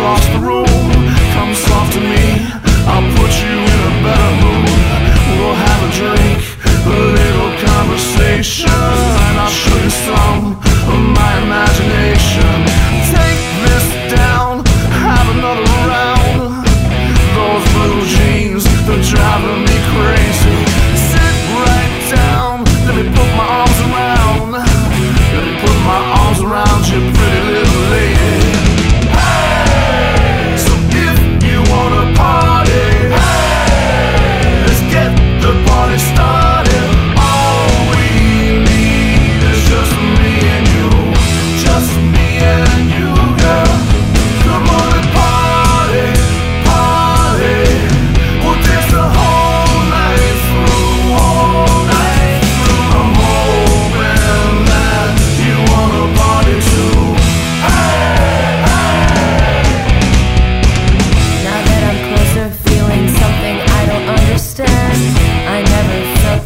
across the room.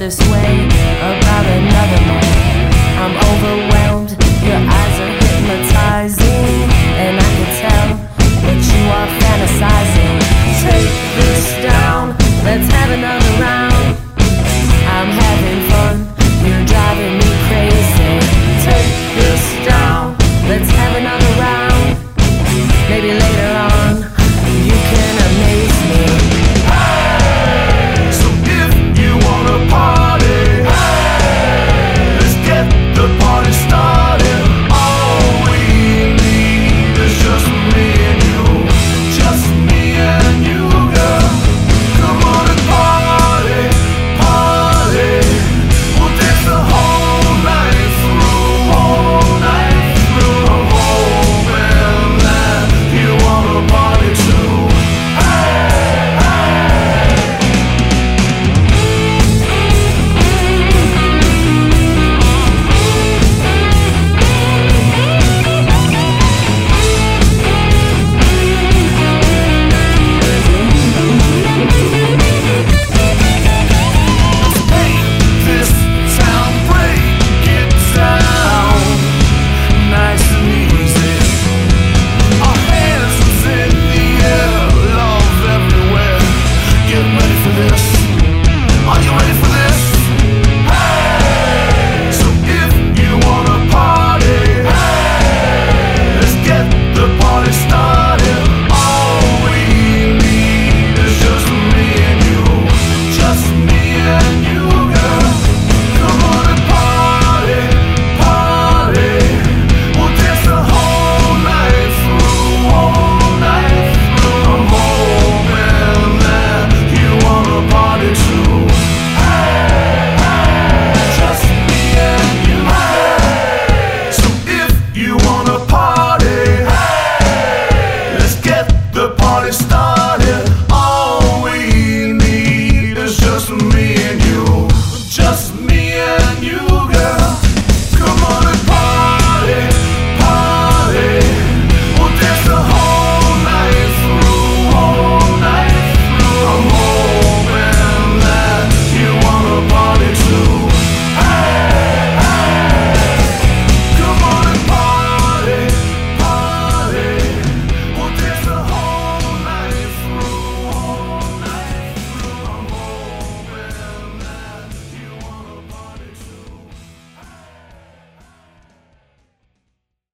This way